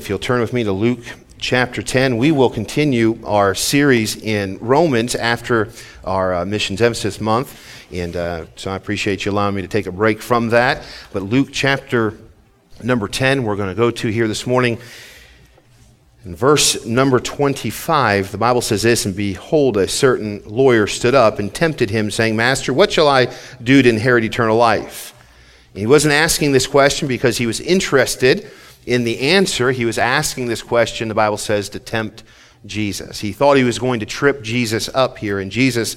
If you'll turn with me to Luke chapter 10, we will continue our series in Romans after our uh, missions emphasis month. And uh, so I appreciate you allowing me to take a break from that. But Luke chapter number 10, we're going to go to here this morning. In verse number 25, the Bible says this And behold, a certain lawyer stood up and tempted him, saying, Master, what shall I do to inherit eternal life? And he wasn't asking this question because he was interested in the answer, he was asking this question, the Bible says, to tempt Jesus. He thought he was going to trip Jesus up here, and Jesus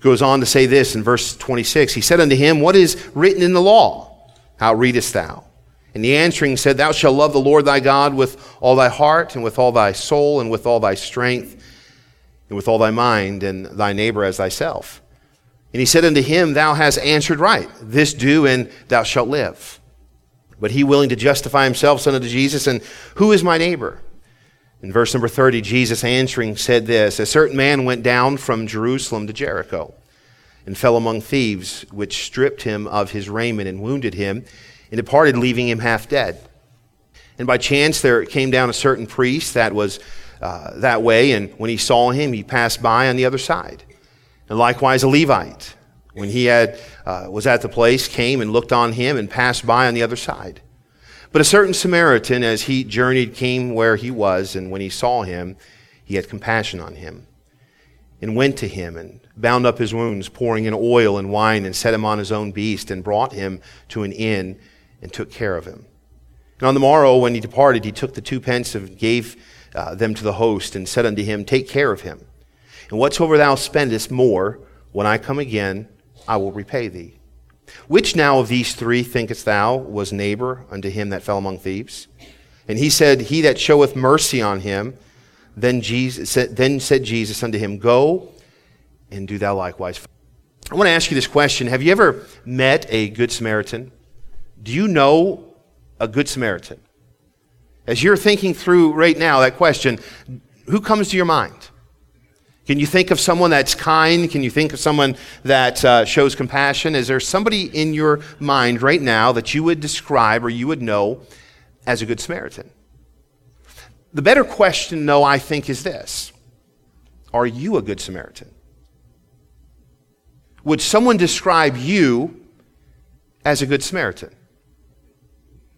goes on to say this in verse 26 He said unto him, What is written in the law? How readest thou? And the answering said, Thou shalt love the Lord thy God with all thy heart, and with all thy soul, and with all thy strength, and with all thy mind, and thy neighbor as thyself. And he said unto him, Thou hast answered right. This do, and thou shalt live. But he, willing to justify himself, said unto Jesus, And who is my neighbor? In verse number 30, Jesus answering said this A certain man went down from Jerusalem to Jericho and fell among thieves, which stripped him of his raiment and wounded him, and departed, leaving him half dead. And by chance there came down a certain priest that was uh, that way, and when he saw him, he passed by on the other side. And likewise a Levite when he had, uh, was at the place, came and looked on him and passed by on the other side. But a certain Samaritan, as he journeyed, came where he was, and when he saw him, he had compassion on him, and went to him and bound up his wounds, pouring in oil and wine, and set him on his own beast, and brought him to an inn, and took care of him. And on the morrow, when he departed, he took the two pence and gave uh, them to the host, and said unto him, Take care of him. And whatsoever thou spendest more, when I come again, I will repay thee. Which now of these three thinkest thou was neighbor unto him that fell among thieves? And he said, He that showeth mercy on him. Then, Jesus, then said Jesus unto him, Go and do thou likewise. I want to ask you this question Have you ever met a Good Samaritan? Do you know a Good Samaritan? As you're thinking through right now that question, who comes to your mind? Can you think of someone that's kind? Can you think of someone that uh, shows compassion? Is there somebody in your mind right now that you would describe or you would know as a good Samaritan? The better question, though, I think, is this Are you a good Samaritan? Would someone describe you as a good Samaritan?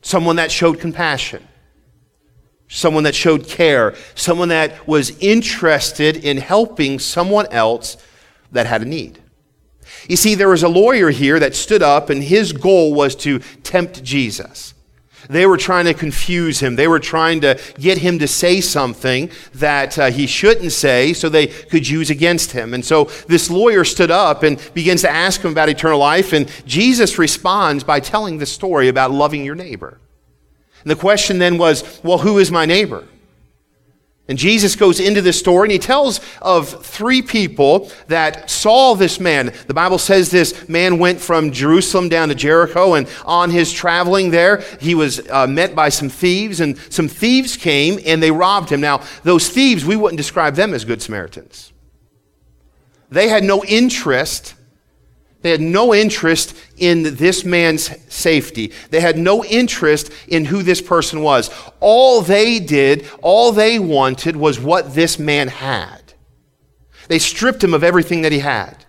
Someone that showed compassion someone that showed care, someone that was interested in helping someone else that had a need. You see, there was a lawyer here that stood up, and his goal was to tempt Jesus. They were trying to confuse him. They were trying to get him to say something that uh, he shouldn't say so they could use against him. And so this lawyer stood up and begins to ask him about eternal life. And Jesus responds by telling the story about loving your neighbor. And the question then was, well, who is my neighbor? And Jesus goes into this story and he tells of three people that saw this man. The Bible says this man went from Jerusalem down to Jericho, and on his traveling there, he was uh, met by some thieves, and some thieves came and they robbed him. Now, those thieves, we wouldn't describe them as good Samaritans. They had no interest they had no interest in this man's safety. They had no interest in who this person was. All they did, all they wanted was what this man had. They stripped him of everything that he had.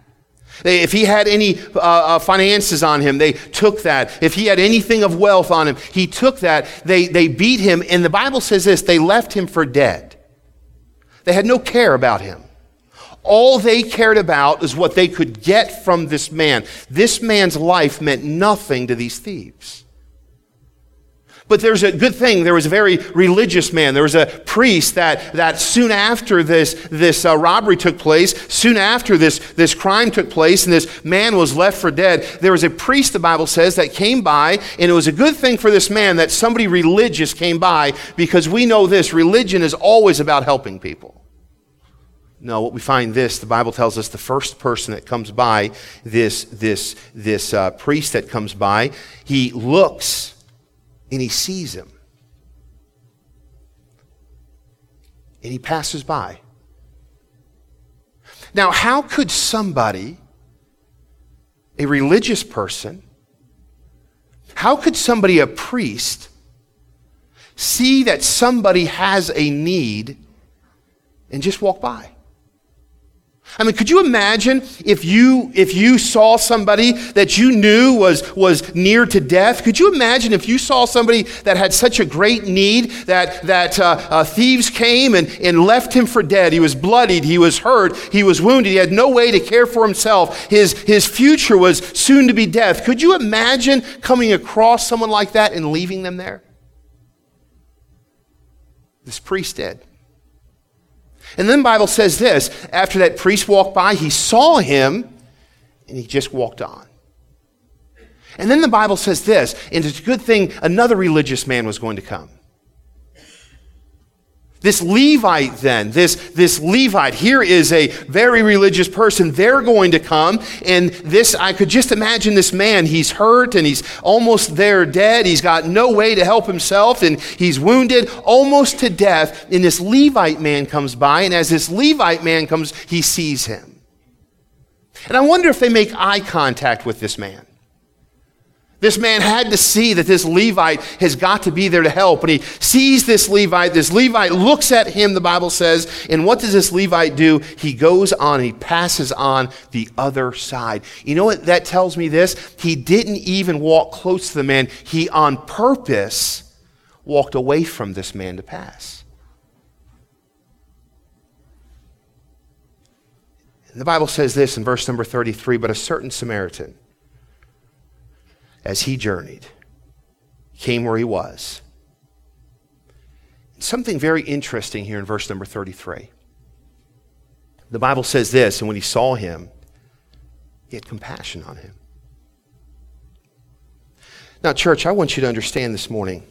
They, if he had any uh, uh, finances on him, they took that. If he had anything of wealth on him, he took that. They, they beat him, and the Bible says this they left him for dead. They had no care about him. All they cared about is what they could get from this man. This man's life meant nothing to these thieves. But there's a good thing. There was a very religious man. There was a priest that, that soon after this, this uh, robbery took place, soon after this, this crime took place, and this man was left for dead, there was a priest, the Bible says, that came by, and it was a good thing for this man that somebody religious came by because we know this religion is always about helping people. No, what we find this, the Bible tells us the first person that comes by, this, this, this uh, priest that comes by, he looks and he sees him. And he passes by. Now, how could somebody, a religious person, how could somebody, a priest, see that somebody has a need and just walk by? I mean, could you imagine if you, if you saw somebody that you knew was, was near to death? Could you imagine if you saw somebody that had such a great need that, that uh, uh, thieves came and, and left him for dead? He was bloodied, he was hurt, he was wounded, he had no way to care for himself. His, his future was soon to be death. Could you imagine coming across someone like that and leaving them there? This priest did. And then the Bible says this after that priest walked by, he saw him and he just walked on. And then the Bible says this, and it's a good thing another religious man was going to come. This Levite, then, this, this Levite, here is a very religious person. They're going to come. And this, I could just imagine this man. He's hurt and he's almost there dead. He's got no way to help himself and he's wounded almost to death. And this Levite man comes by. And as this Levite man comes, he sees him. And I wonder if they make eye contact with this man. This man had to see that this Levite has got to be there to help. And he sees this Levite. This Levite looks at him, the Bible says. And what does this Levite do? He goes on, he passes on the other side. You know what that tells me this? He didn't even walk close to the man. He on purpose walked away from this man to pass. The Bible says this in verse number 33 But a certain Samaritan, as he journeyed, came where he was. Something very interesting here in verse number 33. The Bible says this, and when he saw him, he had compassion on him. Now, church, I want you to understand this morning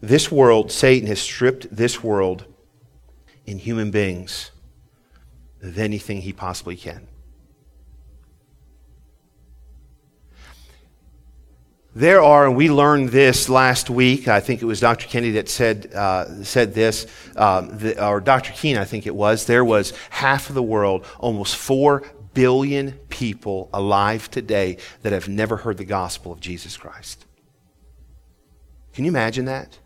this world, Satan has stripped this world in human beings of anything he possibly can. There are, and we learned this last week. I think it was Dr. Kennedy that said, uh, said this, um, the, or Dr. Keene, I think it was. There was half of the world, almost 4 billion people alive today that have never heard the gospel of Jesus Christ. Can you imagine that?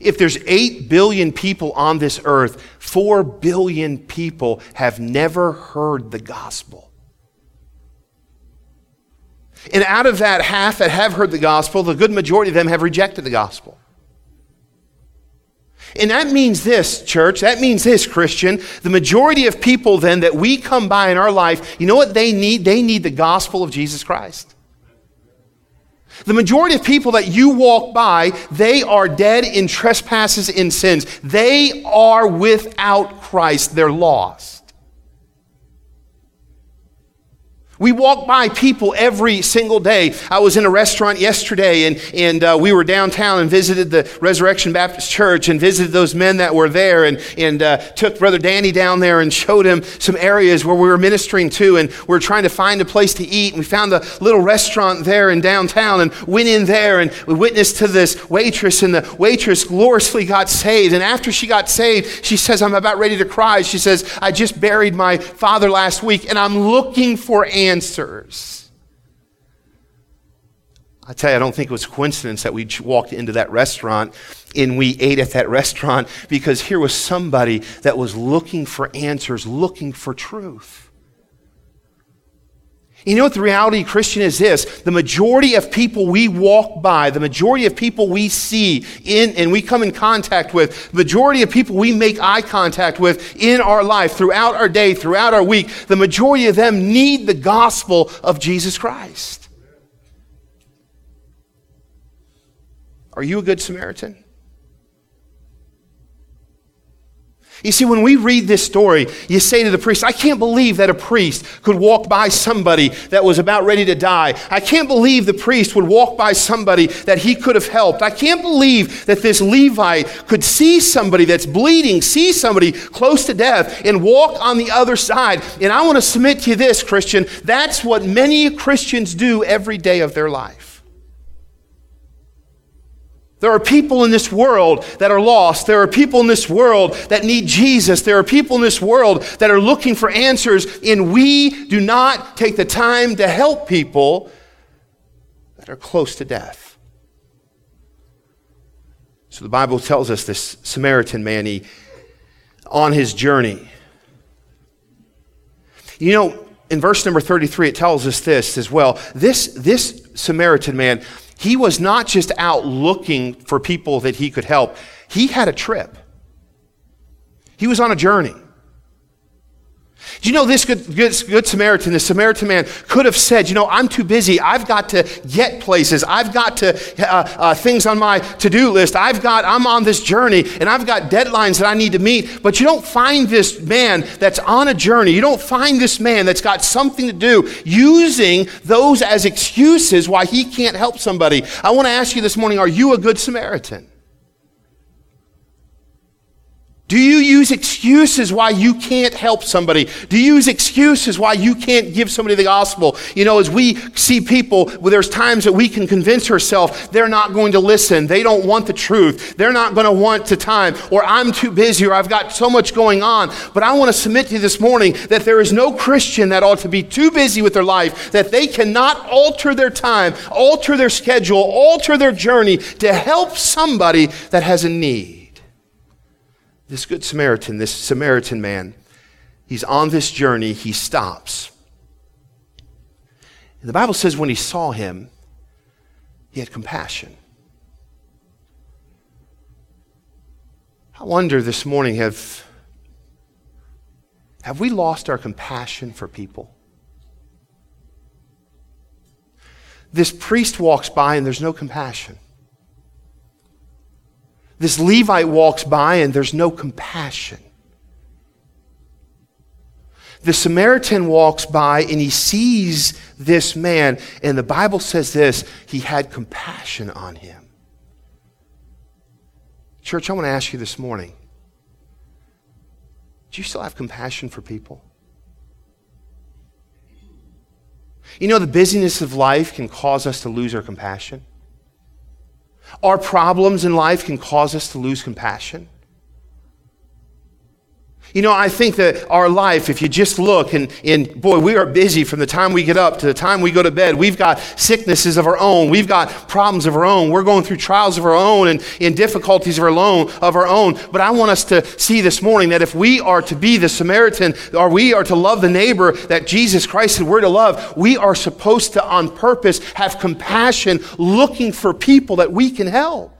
If there's 8 billion people on this earth, 4 billion people have never heard the gospel. And out of that half that have heard the gospel, the good majority of them have rejected the gospel. And that means this, church, that means this, Christian. The majority of people then that we come by in our life, you know what they need? They need the gospel of Jesus Christ. The majority of people that you walk by, they are dead in trespasses and sins. They are without Christ. They're lost. We walk by people every single day. I was in a restaurant yesterday and, and uh, we were downtown and visited the Resurrection Baptist Church and visited those men that were there and, and uh, took Brother Danny down there and showed him some areas where we were ministering to and we were trying to find a place to eat. And we found a little restaurant there in downtown and went in there and we witnessed to this waitress and the waitress gloriously got saved. And after she got saved, she says, I'm about ready to cry. She says, I just buried my father last week and I'm looking for answers answers. I tell you, I don't think it was a coincidence that we walked into that restaurant and we ate at that restaurant because here was somebody that was looking for answers, looking for truth. You know what the reality, Christian, is this? The majority of people we walk by, the majority of people we see in and we come in contact with, the majority of people we make eye contact with in our life, throughout our day, throughout our week, the majority of them need the gospel of Jesus Christ. Are you a good Samaritan? You see, when we read this story, you say to the priest, I can't believe that a priest could walk by somebody that was about ready to die. I can't believe the priest would walk by somebody that he could have helped. I can't believe that this Levite could see somebody that's bleeding, see somebody close to death, and walk on the other side. And I want to submit to you this, Christian. That's what many Christians do every day of their life. There are people in this world that are lost. There are people in this world that need Jesus. There are people in this world that are looking for answers, and we do not take the time to help people that are close to death. So the Bible tells us this Samaritan man, he, on his journey. You know, in verse number 33, it tells us this as well. This, this Samaritan man, he was not just out looking for people that he could help, he had a trip. He was on a journey. Do you know this good, good, good, Samaritan, the Samaritan man could have said, you know, I'm too busy. I've got to get places. I've got to, uh, uh, things on my to-do list. I've got, I'm on this journey and I've got deadlines that I need to meet. But you don't find this man that's on a journey. You don't find this man that's got something to do using those as excuses why he can't help somebody. I want to ask you this morning, are you a good Samaritan? Do you use excuses why you can't help somebody? Do you use excuses why you can't give somebody the gospel? You know, as we see people, well, there's times that we can convince ourselves they're not going to listen. They don't want the truth. They're not going to want the time. Or I'm too busy or I've got so much going on. But I want to submit to you this morning that there is no Christian that ought to be too busy with their life that they cannot alter their time, alter their schedule, alter their journey to help somebody that has a need this Good Samaritan, this Samaritan man, he's on this journey, he stops. And the Bible says when he saw him, he had compassion. I wonder this morning have, have we lost our compassion for people? This priest walks by and there's no compassion. This Levite walks by and there's no compassion. The Samaritan walks by and he sees this man, and the Bible says this he had compassion on him. Church, I want to ask you this morning do you still have compassion for people? You know, the busyness of life can cause us to lose our compassion. Our problems in life can cause us to lose compassion. You know, I think that our life, if you just look, and, and boy, we are busy from the time we get up to the time we go to bed. We've got sicknesses of our own. We've got problems of our own. We're going through trials of our own and, and difficulties of our, own, of our own. But I want us to see this morning that if we are to be the Samaritan, or we are to love the neighbor that Jesus Christ said we're to love, we are supposed to, on purpose, have compassion, looking for people that we can help.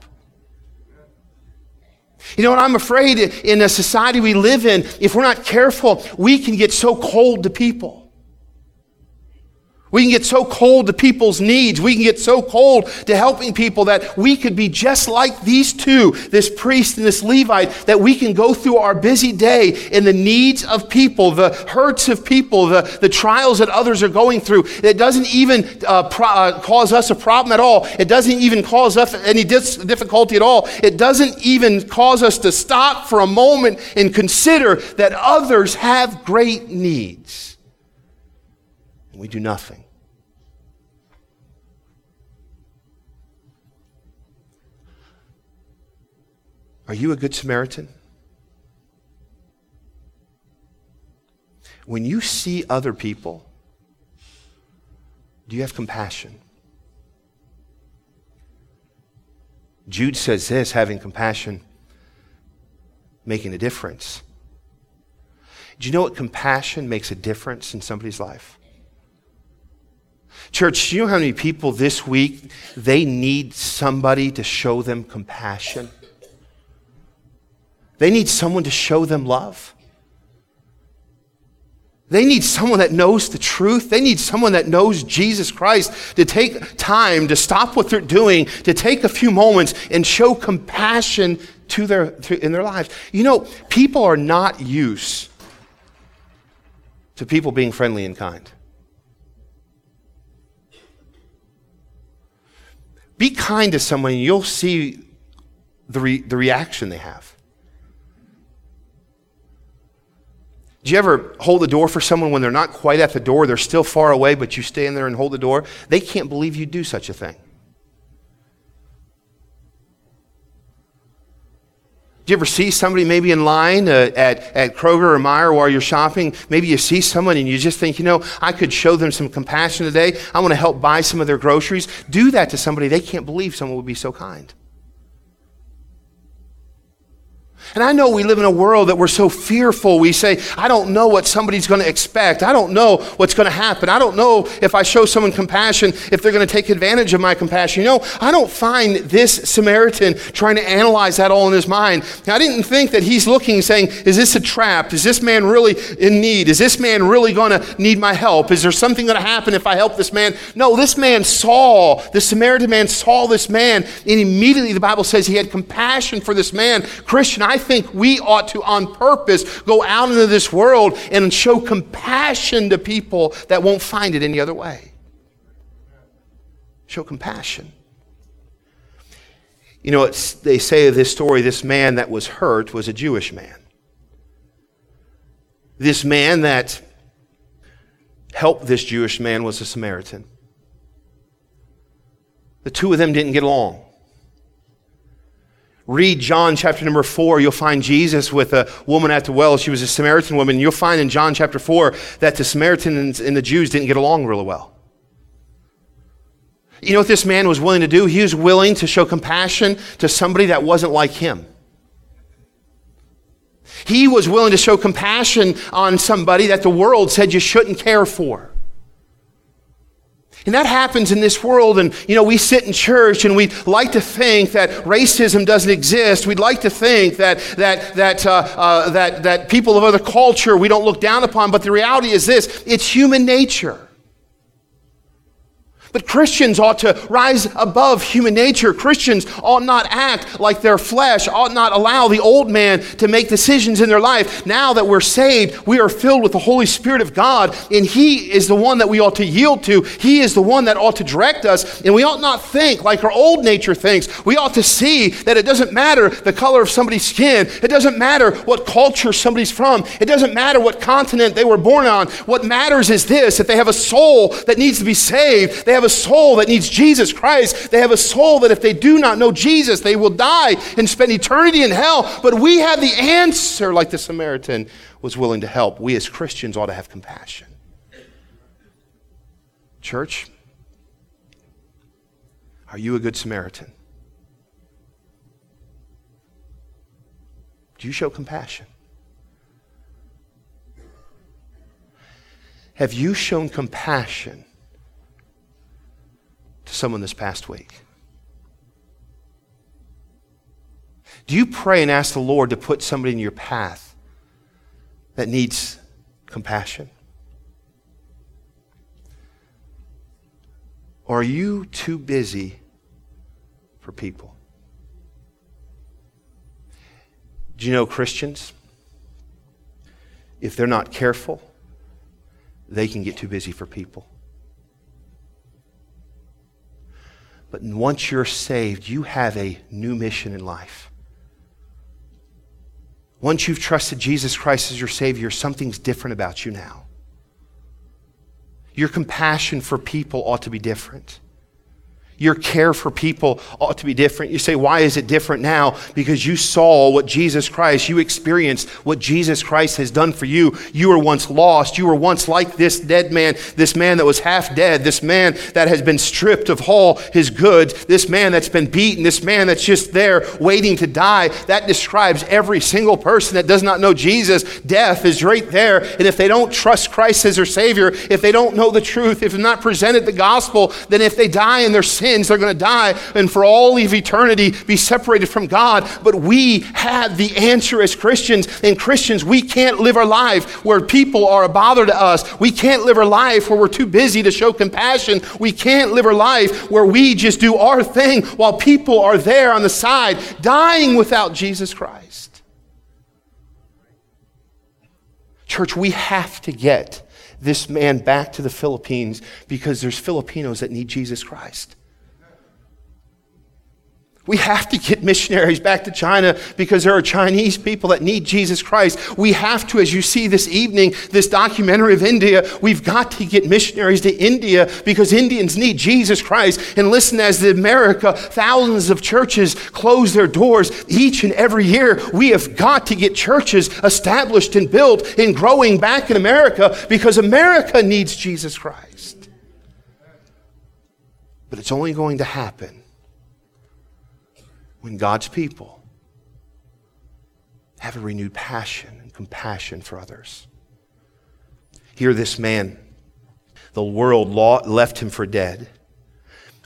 You know what? I'm afraid in a society we live in, if we're not careful, we can get so cold to people. We can get so cold to people's needs. We can get so cold to helping people that we could be just like these two, this priest and this Levite, that we can go through our busy day in the needs of people, the hurts of people, the, the trials that others are going through. It doesn't even uh, pro- uh, cause us a problem at all. It doesn't even cause us any dis- difficulty at all. It doesn't even cause us to stop for a moment and consider that others have great needs we do nothing. Are you a good Samaritan? When you see other people, do you have compassion? Jude says this having compassion, making a difference. Do you know what compassion makes a difference in somebody's life? Church, you know how many people this week they need somebody to show them compassion? They need someone to show them love. They need someone that knows the truth. They need someone that knows Jesus Christ to take time to stop what they're doing, to take a few moments and show compassion to their, to, in their lives. You know, people are not used to people being friendly and kind. Be kind to someone and you'll see the, re- the reaction they have. Do you ever hold the door for someone when they're not quite at the door, they're still far away, but you stand there and hold the door? They can't believe you do such a thing. You ever see somebody maybe in line uh, at, at Kroger or Meijer while you're shopping? Maybe you see someone and you just think, you know, I could show them some compassion today. I want to help buy some of their groceries. Do that to somebody. They can't believe someone would be so kind. And I know we live in a world that we're so fearful. We say, I don't know what somebody's going to expect. I don't know what's going to happen. I don't know if I show someone compassion, if they're going to take advantage of my compassion. You know, I don't find this Samaritan trying to analyze that all in his mind. I didn't think that he's looking saying, Is this a trap? Is this man really in need? Is this man really going to need my help? Is there something going to happen if I help this man? No, this man saw, the Samaritan man saw this man, and immediately the Bible says he had compassion for this man. Christian, I think we ought to, on purpose, go out into this world and show compassion to people that won't find it any other way. Show compassion. You know, they say of this story this man that was hurt was a Jewish man. This man that helped this Jewish man was a Samaritan. The two of them didn't get along. Read John chapter number four, you'll find Jesus with a woman at the well. She was a Samaritan woman. You'll find in John chapter four that the Samaritans and the Jews didn't get along really well. You know what this man was willing to do? He was willing to show compassion to somebody that wasn't like him. He was willing to show compassion on somebody that the world said you shouldn't care for. And that happens in this world. And, you know, we sit in church and we'd like to think that racism doesn't exist. We'd like to think that, that, that, uh, uh, that, that people of other culture we don't look down upon. But the reality is this it's human nature. But Christians ought to rise above human nature. Christians ought not act like their flesh, ought not allow the old man to make decisions in their life. Now that we're saved, we are filled with the Holy Spirit of God, and He is the one that we ought to yield to. He is the one that ought to direct us, and we ought not think like our old nature thinks. We ought to see that it doesn't matter the color of somebody's skin, it doesn't matter what culture somebody's from, it doesn't matter what continent they were born on. What matters is this that they have a soul that needs to be saved. They have have a soul that needs Jesus Christ. They have a soul that if they do not know Jesus, they will die and spend eternity in hell. But we have the answer, like the Samaritan was willing to help. We as Christians ought to have compassion. Church, are you a good Samaritan? Do you show compassion? Have you shown compassion to someone this past week? Do you pray and ask the Lord to put somebody in your path that needs compassion? Or are you too busy for people? Do you know Christians? If they're not careful, they can get too busy for people. But once you're saved, you have a new mission in life. Once you've trusted Jesus Christ as your Savior, something's different about you now. Your compassion for people ought to be different. Your care for people ought to be different. You say, why is it different now? Because you saw what Jesus Christ, you experienced what Jesus Christ has done for you. You were once lost. You were once like this dead man, this man that was half dead, this man that has been stripped of all his goods, this man that's been beaten, this man that's just there waiting to die. That describes every single person that does not know Jesus. Death is right there. And if they don't trust Christ as their Savior, if they don't know the truth, if they're not presented the gospel, then if they die in their sin, sins, they're going to die and for all of eternity be separated from God. But we have the answer as Christians. And Christians, we can't live our life where people are a bother to us. We can't live our life where we're too busy to show compassion. We can't live our life where we just do our thing while people are there on the side dying without Jesus Christ. Church, we have to get this man back to the Philippines because there's Filipinos that need Jesus Christ. We have to get missionaries back to China because there are Chinese people that need Jesus Christ. We have to, as you see this evening, this documentary of India, we've got to get missionaries to India because Indians need Jesus Christ. And listen, as the America, thousands of churches close their doors each and every year, we have got to get churches established and built and growing back in America because America needs Jesus Christ. But it's only going to happen when God's people have a renewed passion and compassion for others. Hear this man. The world left him for dead.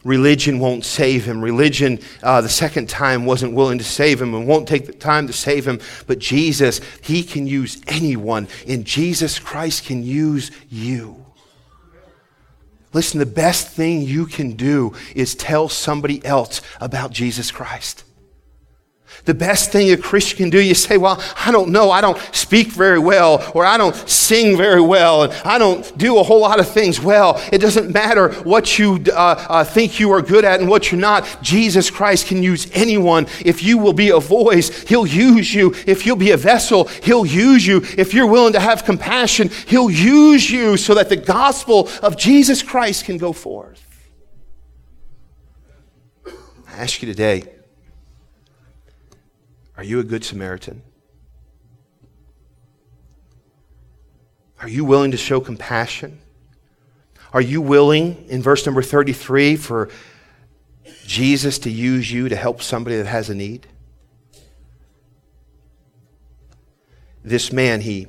Religion won't save him. Religion, uh, the second time, wasn't willing to save him and won't take the time to save him. But Jesus, he can use anyone, and Jesus Christ can use you. Listen, the best thing you can do is tell somebody else about Jesus Christ. The best thing a Christian can do, you say, Well, I don't know. I don't speak very well, or I don't sing very well, and I don't do a whole lot of things well. It doesn't matter what you uh, uh, think you are good at and what you're not. Jesus Christ can use anyone. If you will be a voice, He'll use you. If you'll be a vessel, He'll use you. If you're willing to have compassion, He'll use you so that the gospel of Jesus Christ can go forth. I ask you today are you a good Samaritan? Are you willing to show compassion? Are you willing, in verse number 33, for Jesus to use you to help somebody that has a need? This man, he,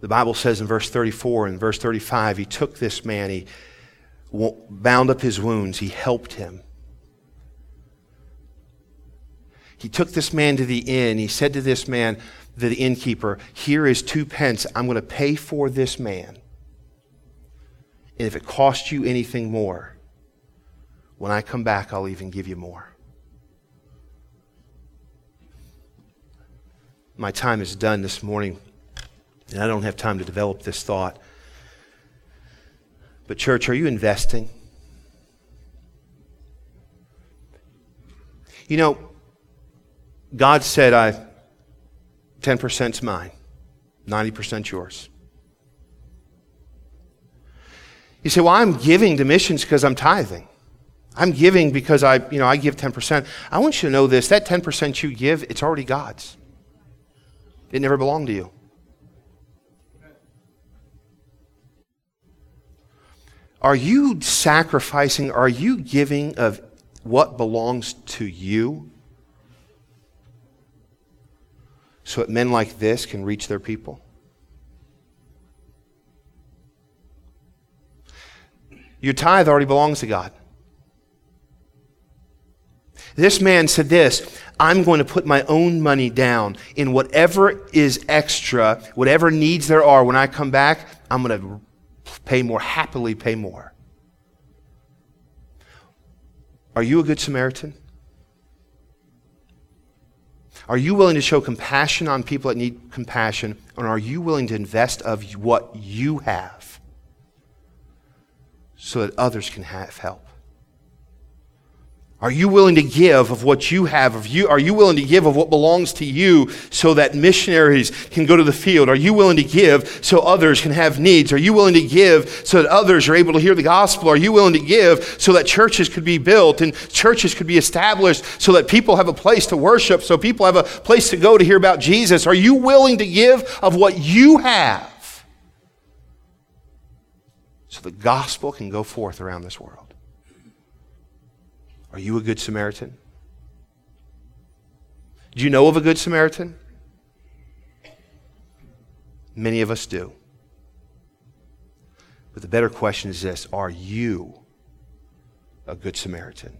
the Bible says in verse 34 and verse 35, he took this man, he bound up his wounds, he helped him. He took this man to the inn. He said to this man, the innkeeper, Here is two pence. I'm going to pay for this man. And if it costs you anything more, when I come back, I'll even give you more. My time is done this morning, and I don't have time to develop this thought. But, church, are you investing? You know, God said, I 10% is mine, 90% yours. You say, well, I'm giving to missions because I'm tithing. I'm giving because I, you know, I give 10%. I want you to know this that 10% you give, it's already God's. It never belonged to you. Are you sacrificing, are you giving of what belongs to you so that men like this can reach their people? Your tithe already belongs to God. This man said this I'm going to put my own money down in whatever is extra, whatever needs there are. When I come back, I'm going to pay more, happily pay more. Are you a good Samaritan? Are you willing to show compassion on people that need compassion? And are you willing to invest of what you have so that others can have help? Are you willing to give of what you have? You, are you willing to give of what belongs to you so that missionaries can go to the field? Are you willing to give so others can have needs? Are you willing to give so that others are able to hear the gospel? Are you willing to give so that churches could be built and churches could be established so that people have a place to worship, so people have a place to go to hear about Jesus? Are you willing to give of what you have so the gospel can go forth around this world? Are you a good Samaritan? Do you know of a good Samaritan? Many of us do. But the better question is this Are you a good Samaritan?